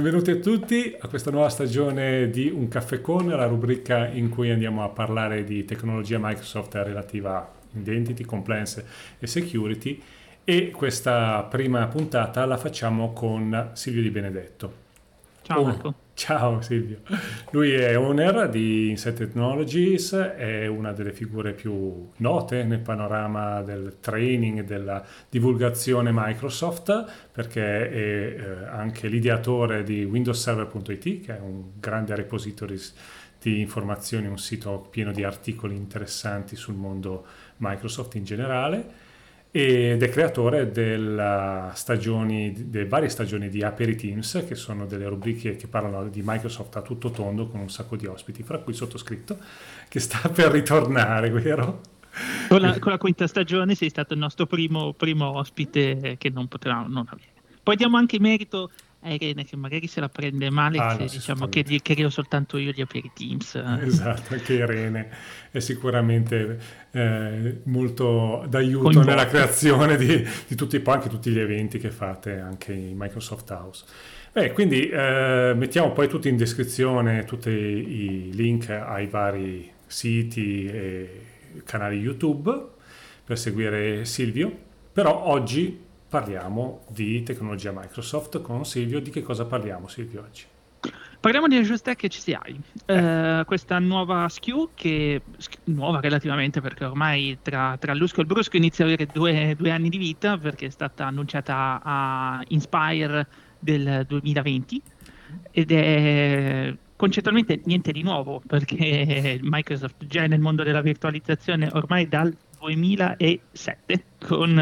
benvenuti a tutti a questa nuova stagione di Un caffè con, la rubrica in cui andiamo a parlare di tecnologia Microsoft relativa a identity, compliance e security e questa prima puntata la facciamo con Silvio Di Benedetto. Ciao oh, Marco. Ciao Silvio. Lui è owner di Insight Technologies, è una delle figure più note nel panorama del training e della divulgazione Microsoft, perché è eh, anche l'ideatore di windowsserver.it, che è un grande repository di informazioni, un sito pieno di articoli interessanti sul mondo Microsoft in generale ed è creatore stagioni, delle varie stagioni di Aperiteams, che sono delle rubriche che parlano di Microsoft a tutto tondo con un sacco di ospiti, fra cui il sottoscritto, che sta per ritornare, vero? Con la, con la quinta stagione sei stato il nostro primo, primo ospite che non potevamo non avere. Poi diamo anche merito a Irene che magari se la prende male ah, se diciamo che gli creo soltanto io gli aperitims esatto anche Irene è sicuramente eh, molto d'aiuto Coinvolto. nella creazione di, di tutti anche tutti gli eventi che fate anche in Microsoft House. Beh, quindi eh, mettiamo poi tutti in descrizione tutti i link ai vari siti e canali YouTube per seguire Silvio. Però oggi parliamo di tecnologia Microsoft con Silvio. Di che cosa parliamo Silvio oggi? Parliamo di Azure Stack HCI, eh. eh, questa nuova SKU che nuova relativamente perché ormai tra, tra l'Usco e il Brusco inizia ad avere due, due, anni di vita perché è stata annunciata a Inspire del 2020 ed è concettualmente niente di nuovo perché Microsoft già nel mondo della virtualizzazione ormai dal 2007 con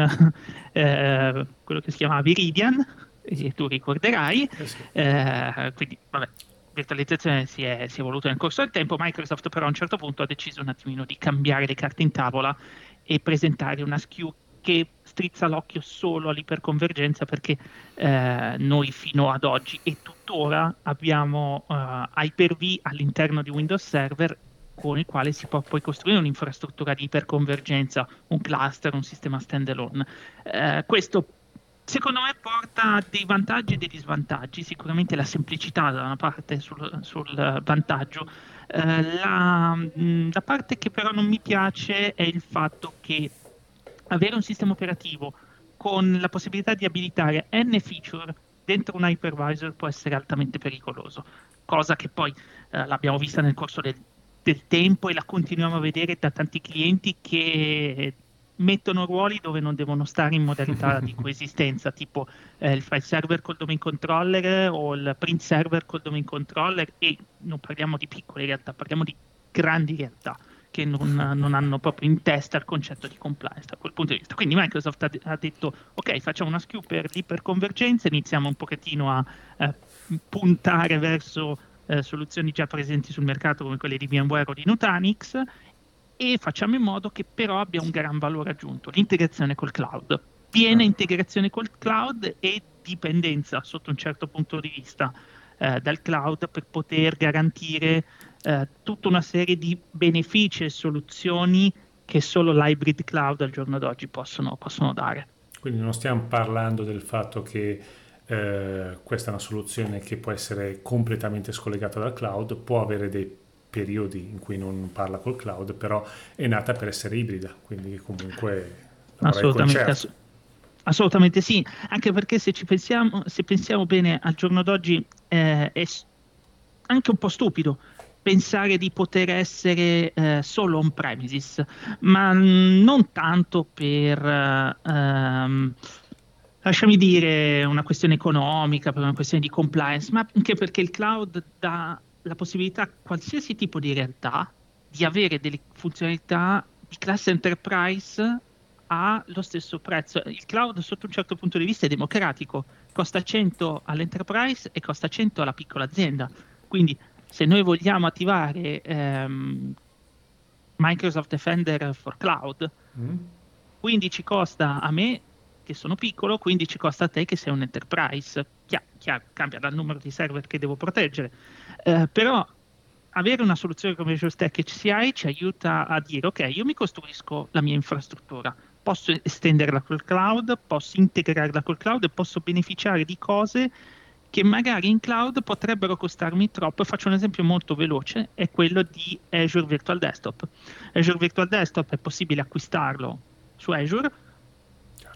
eh, quello che si chiamava Viridian, e tu ricorderai, eh sì. eh, quindi vabbè, virtualizzazione si è, si è evoluta nel corso del tempo, Microsoft però a un certo punto ha deciso un attimino di cambiare le carte in tavola e presentare una SKU che strizza l'occhio solo all'iperconvergenza perché eh, noi fino ad oggi e tuttora abbiamo uh, Hyper-V all'interno di Windows Server con il quale si può poi costruire un'infrastruttura di iperconvergenza, un cluster, un sistema standalone. Eh, questo secondo me porta dei vantaggi e dei disvantaggi, sicuramente la semplicità da una parte sul, sul vantaggio, eh, la, la parte che però non mi piace è il fatto che avere un sistema operativo con la possibilità di abilitare n feature dentro un hypervisor può essere altamente pericoloso, cosa che poi eh, l'abbiamo vista nel corso del, del tempo e la continuiamo a vedere da tanti clienti che mettono ruoli dove non devono stare in modalità di coesistenza, tipo eh, il file server col domain controller o il print server col domain controller e non parliamo di piccole realtà, parliamo di grandi realtà che non, non hanno proprio in testa il concetto di compliance da quel punto di vista. Quindi Microsoft ha, ha detto ok facciamo una SKU per l'iperconvergenza, iniziamo un pochettino a, a puntare verso eh, soluzioni già presenti sul mercato come quelle di VMware o di Nutanix e facciamo in modo che però abbia un gran valore aggiunto, l'integrazione col cloud. Piena ah. integrazione col cloud e dipendenza sotto un certo punto di vista eh, dal cloud per poter garantire eh, tutta una serie di benefici e soluzioni che solo l'hybrid cloud al giorno d'oggi possono, possono dare. Quindi non stiamo parlando del fatto che eh, questa è una soluzione che può essere completamente scollegata dal cloud, può avere dei periodi in cui non parla col cloud, però è nata per essere ibrida, quindi comunque assolutamente, ass- assolutamente sì, anche perché se ci pensiamo, se pensiamo bene al giorno d'oggi eh, è anche un po' stupido pensare di poter essere eh, solo on premises, ma non tanto per ehm, lasciami dire, una questione economica, per una questione di compliance, ma anche perché il cloud dà la possibilità a qualsiasi tipo di realtà di avere delle funzionalità di classe enterprise allo stesso prezzo. Il cloud sotto un certo punto di vista è democratico, costa 100 all'enterprise e costa 100 alla piccola azienda. Quindi se noi vogliamo attivare ehm, Microsoft Defender for Cloud, mm. 15 costa a me che sono piccolo, quindi ci costa a te che sei un enterprise. Chiaro, chiaro cambia dal numero di server che devo proteggere. Eh, però avere una soluzione come Azure Stack HCI ci aiuta a dire ok, io mi costruisco la mia infrastruttura, posso estenderla col cloud, posso integrarla col cloud e posso beneficiare di cose che magari in cloud potrebbero costarmi troppo. Faccio un esempio molto veloce, è quello di Azure Virtual Desktop. Azure Virtual Desktop è possibile acquistarlo su Azure.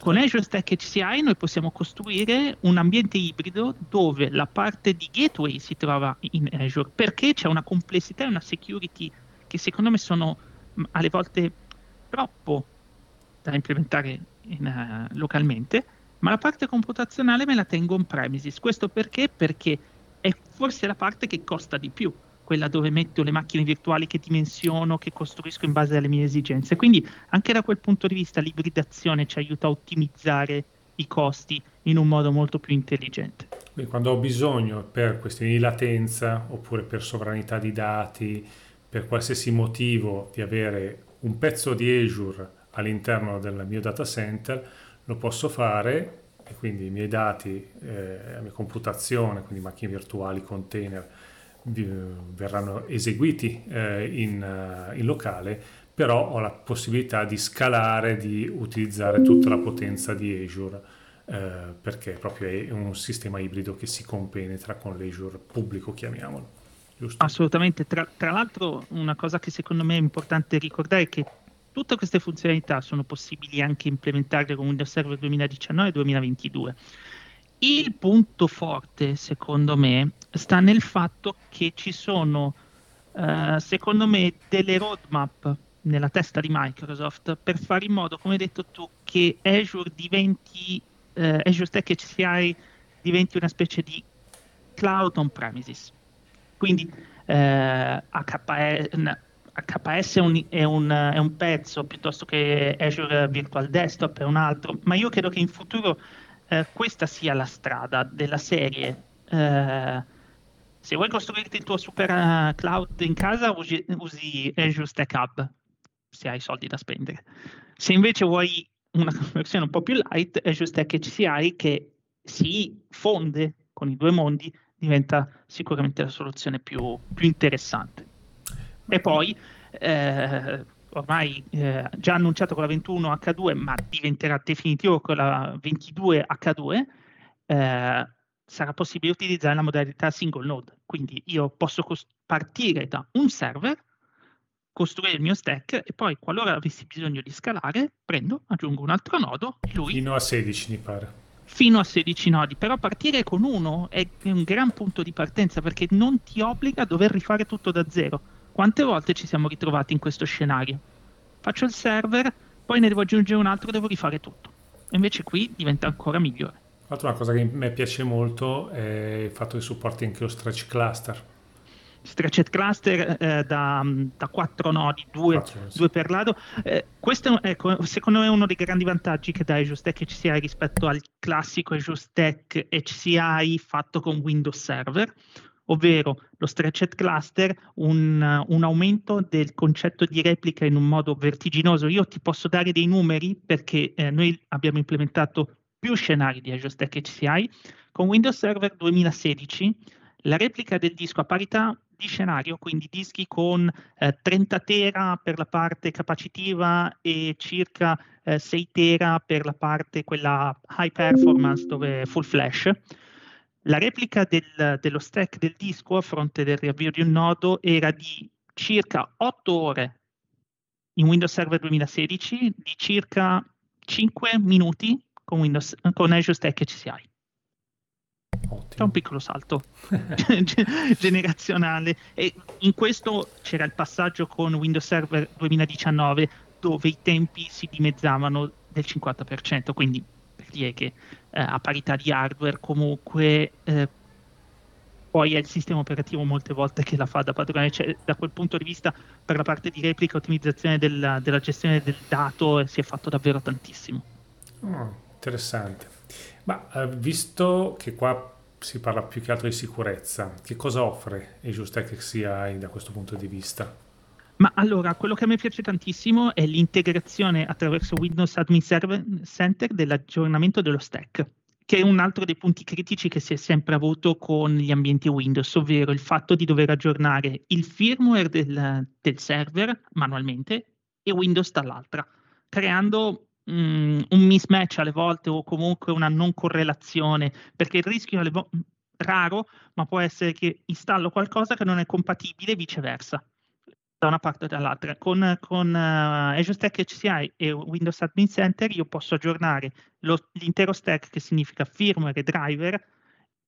Con Azure Stack HCI noi possiamo costruire un ambiente ibrido dove la parte di gateway si trova in Azure perché c'è una complessità e una security che secondo me sono alle volte troppo da implementare in, uh, localmente ma la parte computazionale me la tengo on premises. Questo perché? Perché è forse la parte che costa di più, quella dove metto le macchine virtuali che dimensiono, che costruisco in base alle mie esigenze. Quindi anche da quel punto di vista l'ibridazione ci aiuta a ottimizzare i costi in un modo molto più intelligente. Quindi quando ho bisogno per questioni di latenza oppure per sovranità di dati, per qualsiasi motivo di avere un pezzo di Azure all'interno del mio data center, lo posso fare e quindi i miei dati, eh, la mia computazione, quindi macchine virtuali, container, verranno eseguiti eh, in, uh, in, locale, però ho la possibilità di scalare, di utilizzare tutta la potenza di Azure, eh, perché proprio è un sistema ibrido che si compenetra con l'Azure pubblico, chiamiamolo. Giusto? Assolutamente, tra, tra l'altro una cosa che secondo me è importante ricordare è che Tutte queste funzionalità sono possibili anche implementarle con Windows Server 2019 e 2022. Il punto forte, secondo me, sta nel fatto che ci sono, uh, secondo me, delle roadmap nella testa di Microsoft per fare in modo, come hai detto tu, che Azure diventi, uh, Azure Stack HCI diventi una specie di cloud on premises. Quindi eh, HPE, HPS è un, è, un, è un, pezzo piuttosto che Azure Virtual Desktop è un altro, ma io credo che in futuro eh, questa sia la strada della serie. Eh, se vuoi costruirti il tuo super uh, cloud in casa, usi, usi Azure Stack Hub, se hai soldi da spendere. Se invece vuoi una versione un po' più light, Azure Stack HCI che si fonde con i due mondi diventa sicuramente la soluzione più, più interessante. E poi, eh, ormai eh, già annunciato con la 21 H2, ma diventerà definitivo con la 22 H2, eh, sarà possibile utilizzare la modalità single node. Quindi io posso cost- partire da un server, costruire il mio stack e poi qualora avessi bisogno di scalare, prendo, aggiungo un altro nodo. Lui, fino a 16 mi pare. Fino a 16 nodi, però partire con uno è un gran punto di partenza perché non ti obbliga a dover rifare tutto da zero quante volte ci siamo ritrovati in questo scenario? Faccio il server, poi ne devo aggiungere un altro, devo rifare tutto. Invece qui diventa ancora migliore. Tra l'altro una cosa che a me piace molto è il fatto che supporti anche lo stretch cluster. Stretched cluster eh, da, da, quattro nodi, due, quattro, due per lato. Eh, questo è, ecco, secondo me è uno dei grandi vantaggi che dà Azure Stack HCI rispetto al classico Azure Stack HCI fatto con Windows Server, ovvero lo stretched cluster, un, un, aumento del concetto di replica in un modo vertiginoso. Io ti posso dare dei numeri perché eh, noi abbiamo implementato più scenari di Azure Stack HCI. Con Windows Server 2016 la replica del disco a parità di scenario, quindi dischi con eh, 30 tera per la parte capacitiva e circa eh, 6 tera per la parte quella high performance dove full flash la replica del, dello stack del disco a fronte del riavvio di un nodo era di circa 8 ore in Windows Server 2016, di circa 5 minuti con, Windows, con Azure Stack HCI. Ottimo. C'è un piccolo salto generazionale e in questo c'era il passaggio con Windows Server 2019 dove i tempi si dimezzavano del 50%, quindi dire che eh, a parità di hardware comunque eh, poi è il sistema operativo molte volte che la fa da padrone, cioè, da quel punto di vista per la parte di replica e ottimizzazione della, della, gestione del dato eh, si è fatto davvero tantissimo. Oh, interessante. Ma eh, visto che qua si parla più che altro di sicurezza, che cosa offre Azure Stack CI da questo punto di vista? Ma allora, quello che a me piace tantissimo è l'integrazione attraverso Windows Admin Server Center dell'aggiornamento dello stack, che è un altro dei punti critici che si è sempre avuto con gli ambienti Windows, ovvero il fatto di dover aggiornare il firmware del, del server manualmente e Windows dall'altra, creando um, un mismatch alle volte o comunque una non correlazione, perché il rischio alle volte raro, ma può essere che installo qualcosa che non è compatibile e viceversa da una parte o dall'altra. Con, con uh, Azure Stack HCI e Windows Admin Center io posso aggiornare lo, l'intero stack che significa firmware driver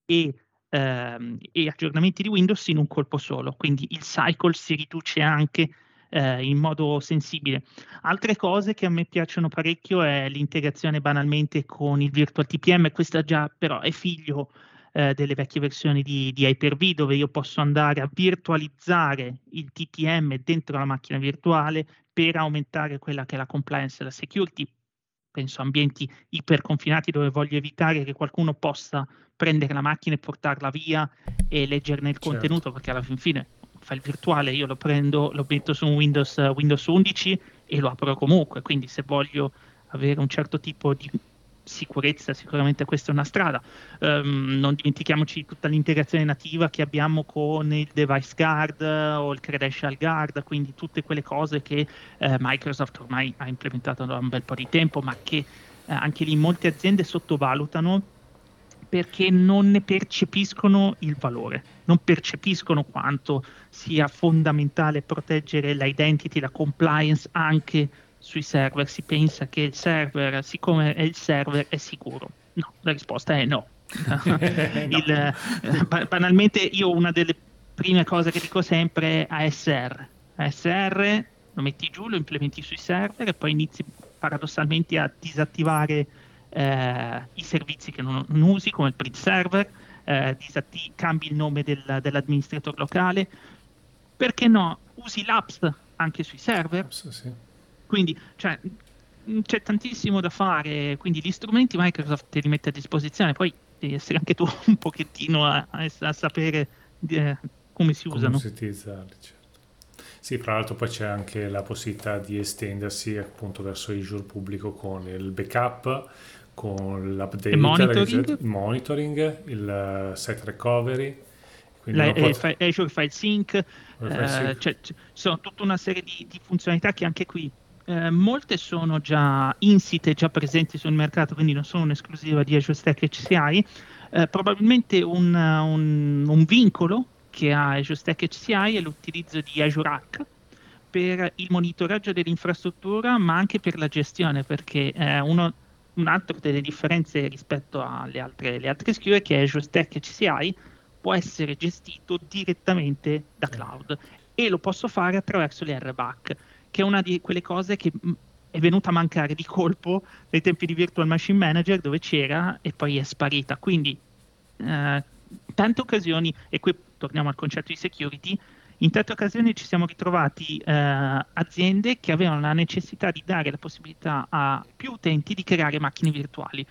e, ehm, e, aggiornamenti di Windows in un colpo solo, quindi il cycle si riduce anche eh, in modo sensibile. Altre cose che a me piacciono parecchio è l'integrazione banalmente con il Virtual TPM, questa già però è figlio eh, delle vecchie versioni di, di Hyper-V dove io posso andare a virtualizzare il TTM dentro la macchina virtuale per aumentare quella che è la compliance e la security. Penso a ambienti iperconfinati dove voglio evitare che qualcuno possa prendere la macchina e portarla via e leggerne il certo. contenuto, perché alla fin fine fa il virtuale, io lo prendo, lo metto su Windows, Windows 11 e lo apro comunque. Quindi se voglio avere un certo tipo di sicurezza, sicuramente questa è una strada. Um, non dimentichiamoci tutta l'integrazione nativa che abbiamo con il device guard o il credential guard, quindi tutte quelle cose che eh, Microsoft ormai ha implementato da un bel po' di tempo, ma che eh, anche lì molte aziende sottovalutano perché non ne percepiscono il valore, non percepiscono quanto sia fondamentale proteggere l'identity, la compliance anche sui server si pensa che il server, siccome è il server, è sicuro. No, la risposta è no. il, banalmente io una delle prime cose che dico sempre è ASR. ASR lo metti giù, lo implementi sui server e poi inizi paradossalmente a disattivare eh, i servizi che non, usi come il print server, eh, disatti- cambi il nome del, dell'administrator locale, perché no, usi l'apps anche sui server. Sì, sì quindi cioè, mm, c'è tantissimo da fare, quindi gli strumenti Microsoft te li mette a disposizione, poi devi essere anche tu un pochettino a, a sapere eh, come si usano. Come utilizzarli, certo. Sì, fra l'altro poi c'è anche la possibilità di estendersi appunto verso Azure pubblico con il backup, con l'update, il monitoring, il, monitoring, il set recovery. La, eh, pot- Azure File Sync, eh, cioè, ci sono tutta una serie di, di funzionalità che anche qui eh, molte sono già insite, già presenti sul mercato, quindi non sono un'esclusiva di Azure Stack HCI. Eh, probabilmente un, un, un, vincolo che ha Azure Stack HCI è l'utilizzo di Azure Hack per il monitoraggio dell'infrastruttura, ma anche per la gestione, perché eh, uno, un'altra delle differenze rispetto alle altre, altre SKU è che Azure Stack HCI può essere gestito direttamente da cloud e lo posso fare attraverso le RBAC che è una di quelle cose che mm, è venuta a mancare di colpo nei tempi di Virtual Machine Manager dove c'era e poi è sparita. Quindi eh, tante occasioni, e qui torniamo al concetto di security, in tante occasioni ci siamo ritrovati eh, aziende che avevano la necessità di dare la possibilità a più utenti di creare macchine virtuali,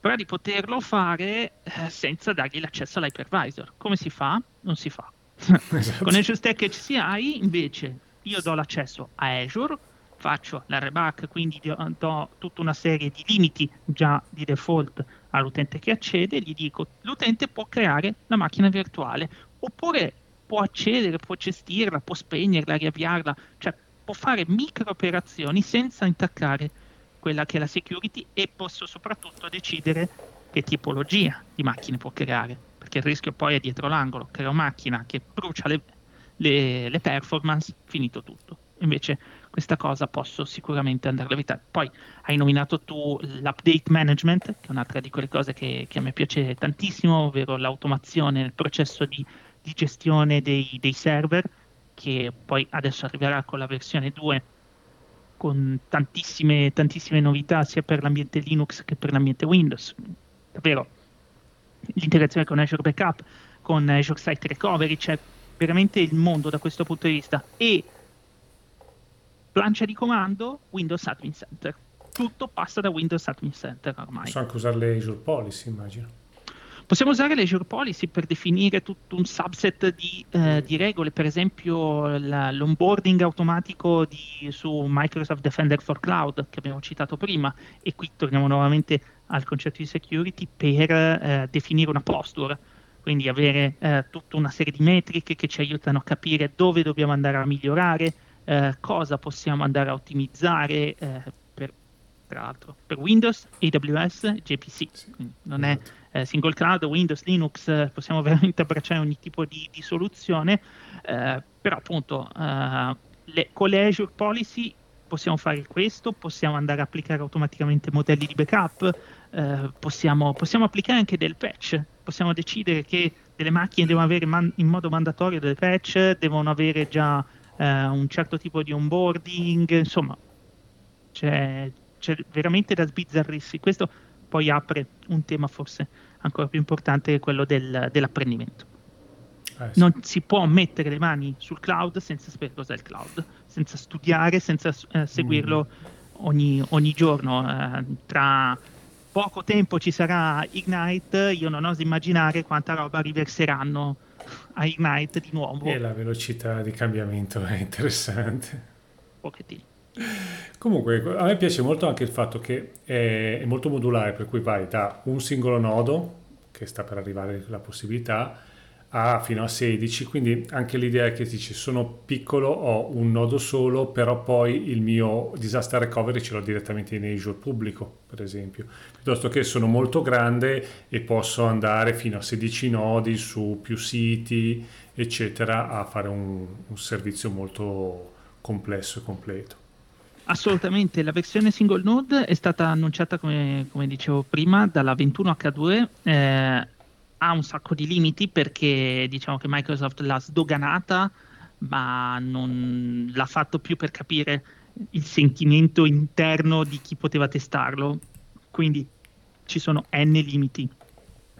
però di poterlo fare eh, senza dargli l'accesso all'hypervisor. Come si fa? Non si fa. Esatto. Con Azure Stack HCI invece io do l'accesso a Azure, faccio l'RBAC, quindi do tutta una serie di limiti già di default all'utente che accede, gli dico l'utente può creare la macchina virtuale oppure può accedere, può gestirla, può spegnerla, riavviarla, cioè può fare micro operazioni senza intaccare quella che è la security e posso soprattutto decidere che tipologia di macchine può creare, perché il rischio poi è dietro l'angolo, creo macchina che brucia le, le, le performance, finito tutto. Invece questa cosa posso sicuramente andare a evitare. Poi hai nominato tu l'update management, che è un'altra di quelle cose che, che a me piace tantissimo, ovvero l'automazione nel processo di, di gestione dei, dei, server, che poi adesso arriverà con la versione 2 con tantissime, tantissime novità sia per l'ambiente Linux che per l'ambiente Windows. Davvero l'integrazione con Azure Backup, con Azure Site Recovery, c'è veramente il mondo da questo punto di vista. E plancia di comando Windows Admin Center. Tutto passa da Windows Admin Center ormai. Posso anche usare le Azure Policy, immagino. Possiamo usare le Azure Policy per definire tutto un subset di, eh, di regole, per esempio la, l'onboarding automatico di, su Microsoft Defender for Cloud che abbiamo citato prima e qui torniamo nuovamente al concetto di security per eh, definire una posture quindi avere eh, tutta una serie di metriche che ci aiutano a capire dove dobbiamo andare a migliorare, eh, cosa possiamo andare a ottimizzare eh, per, tra l'altro per Windows, AWS, JPC. Sì, non, è, eh, single cloud, Windows, Linux, eh, possiamo veramente abbracciare ogni tipo di, di soluzione, però appunto le, con le Azure Policy possiamo fare questo, possiamo andare a applicare automaticamente modelli di backup, eh, possiamo, possiamo, applicare anche del patch, possiamo decidere che delle macchine devono avere man- in modo mandatorio delle patch, devono avere già eh, un certo tipo di onboarding, insomma, c'è, c'è veramente da sbizzarrirsi. Questo poi apre un tema forse ancora più importante che quello del, dell'apprendimento. Eh, sì. Non si può mettere le mani sul cloud senza sapere cos'è il cloud, senza studiare, senza eh, seguirlo mm. ogni, ogni, giorno. Eh, tra poco tempo ci sarà Ignite, io non oso immaginare quanta roba riverseranno a Ignite di nuovo. E la velocità di cambiamento è interessante. Pochettino. Comunque, a me piace molto anche il fatto che è, è molto modulare, per cui vai da un singolo nodo, che sta per arrivare la possibilità, a fino a 16, quindi anche l'idea è che dici sono piccolo, ho un nodo solo, però poi il mio disaster recovery ce l'ho direttamente in Azure pubblico, per esempio, piuttosto che sono molto grande e posso andare fino a 16 nodi su più siti, eccetera, a fare un, un servizio molto complesso e completo. Assolutamente, la versione single node è stata annunciata, come, come dicevo prima, dalla 21H2. Eh, ha un sacco di limiti perché diciamo che Microsoft l'ha sdoganata, ma non l'ha fatto più per capire il sentimento interno di chi poteva testarlo. Quindi ci sono n limiti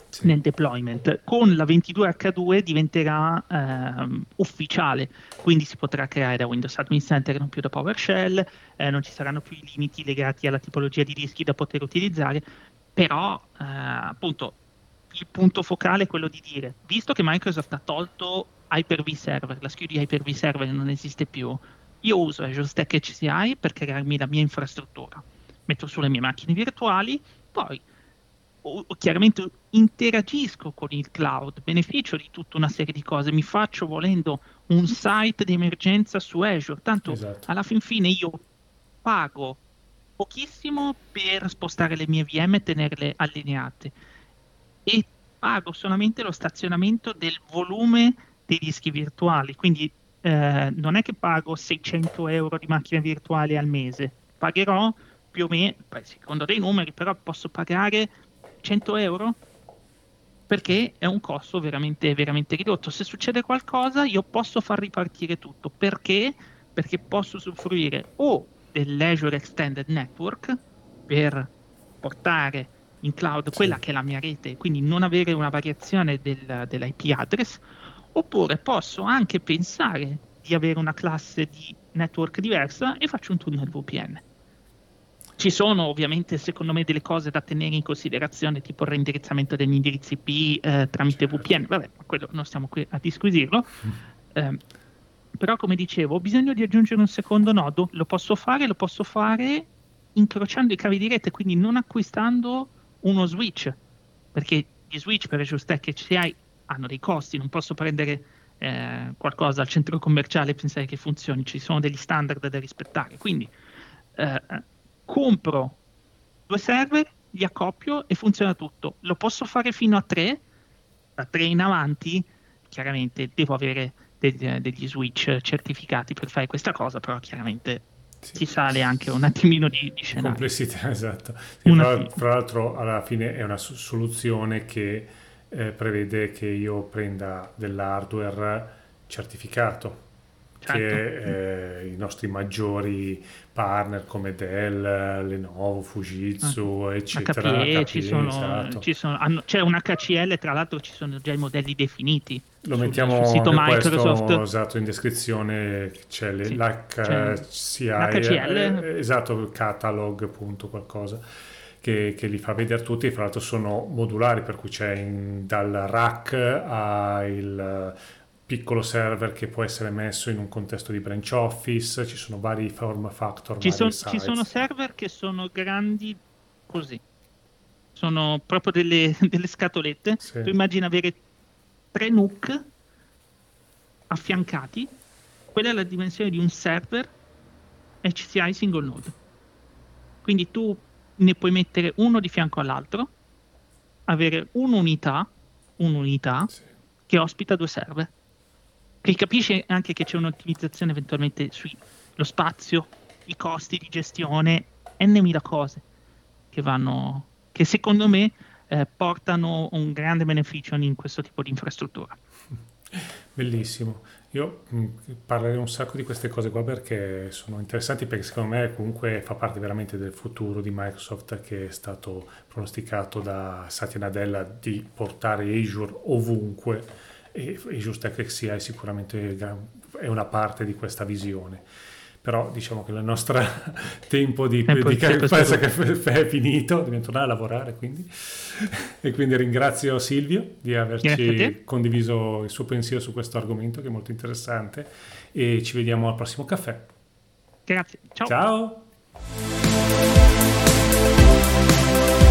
sì. nel deployment. Con la 22H2 diventerà eh, ufficiale, quindi si potrà creare da Windows Admin Center non più da PowerShell, eh, non ci saranno più i limiti legati alla tipologia di dischi da poter utilizzare, però eh, appunto il punto focale è quello di dire, visto che Microsoft ha tolto Hyper-V Server, la SKU di Hyper-V Server non esiste più, io uso Azure Stack HCI per crearmi la mia infrastruttura, metto sulle mie macchine virtuali, poi o, o chiaramente interagisco con il cloud, beneficio di tutta una serie di cose, mi faccio volendo un site di emergenza su Azure, tanto esatto. alla fin fine io pago pochissimo per spostare le mie VM e tenerle allineate e pago solamente lo stazionamento del volume dei dischi virtuali. Quindi eh, non è che pago 600 euro di macchine virtuali al mese, pagherò più o meno, secondo dei numeri, però posso pagare 100 euro perché è un costo veramente, veramente ridotto. Se succede qualcosa, io posso far ripartire tutto. Perché? Perché posso usufruire o dell'Azure Extended Network per portare in cloud quella che è la mia rete, quindi non avere una variazione del, dell'IP address, oppure posso anche pensare di avere una classe di network diversa e faccio un tunnel VPN. Ci sono ovviamente secondo me delle cose da tenere in considerazione, tipo il reindirizzamento degli indirizzi IP eh, tramite VPN, vabbè, ma quello non stiamo qui a disquisirlo. Mm. Eh, però come dicevo, ho bisogno di aggiungere un secondo nodo, lo posso fare, lo posso fare incrociando i cavi di rete, quindi non acquistando uno switch, perché gli switch per Azure Stack HCI hanno dei costi, non posso prendere eh, qualcosa al centro commerciale e pensare che funzioni, ci sono degli standard da rispettare. Quindi eh, compro due server, li accoppio e funziona tutto. Lo posso fare fino a tre, da tre in avanti, chiaramente devo avere degli, degli switch certificati per fare questa cosa, però chiaramente sì. si sale anche un attimino di, di scenario. Complessità, esatto. Tra, tra, l'altro alla fine è una soluzione che eh, prevede che io prenda dell'hardware certificato, certo. che eh, i nostri maggiori partner come Dell, Lenovo, Fujitsu, ah, eccetera. HPE, HPE ci sono, esatto. ci sono, hanno, c'è un HCL, tra l'altro ci sono già i modelli definiti. Lo mettiamo sul sito Microsoft. Questo, esatto, in descrizione c'è le, sì, l'HCI, l'HCL. Eh, esatto, catalog, punto qualcosa. Che, che, li fa vedere tutti, fra l'altro sono modulari, per cui c'è in, dal rack al piccolo server che può essere messo in un contesto di branch office, ci sono vari form factor. Ci, son, ci sono server che sono grandi così, sono proprio delle, delle scatolette. Sì. Tu immagini avere tre NUC affiancati, quella è la dimensione di un server HCI single node. Quindi tu ne puoi mettere uno di fianco all'altro avere un'unità, un'unità sì. che ospita due server, che capisce anche che c'è un'ottimizzazione eventualmente sullo spazio, i costi di gestione, n mila cose che vanno, che secondo me eh, portano un grande beneficio in questo tipo di infrastruttura. Bellissimo. Io mm, parlerei un sacco di queste cose qua perché sono interessanti perché secondo me comunque fa parte veramente del futuro di Microsoft che è stato pronosticato da Satya Nadella di portare Azure ovunque e è giusto che sia è sicuramente è una parte di questa visione. Però diciamo che il nostro tempo di, tempo di, di certo, caffè certo. è finito, dobbiamo tornare a lavorare quindi. E quindi ringrazio Silvio di averci condiviso il suo pensiero su questo argomento che è molto interessante e ci vediamo al prossimo caffè. Grazie, ciao. Ciao.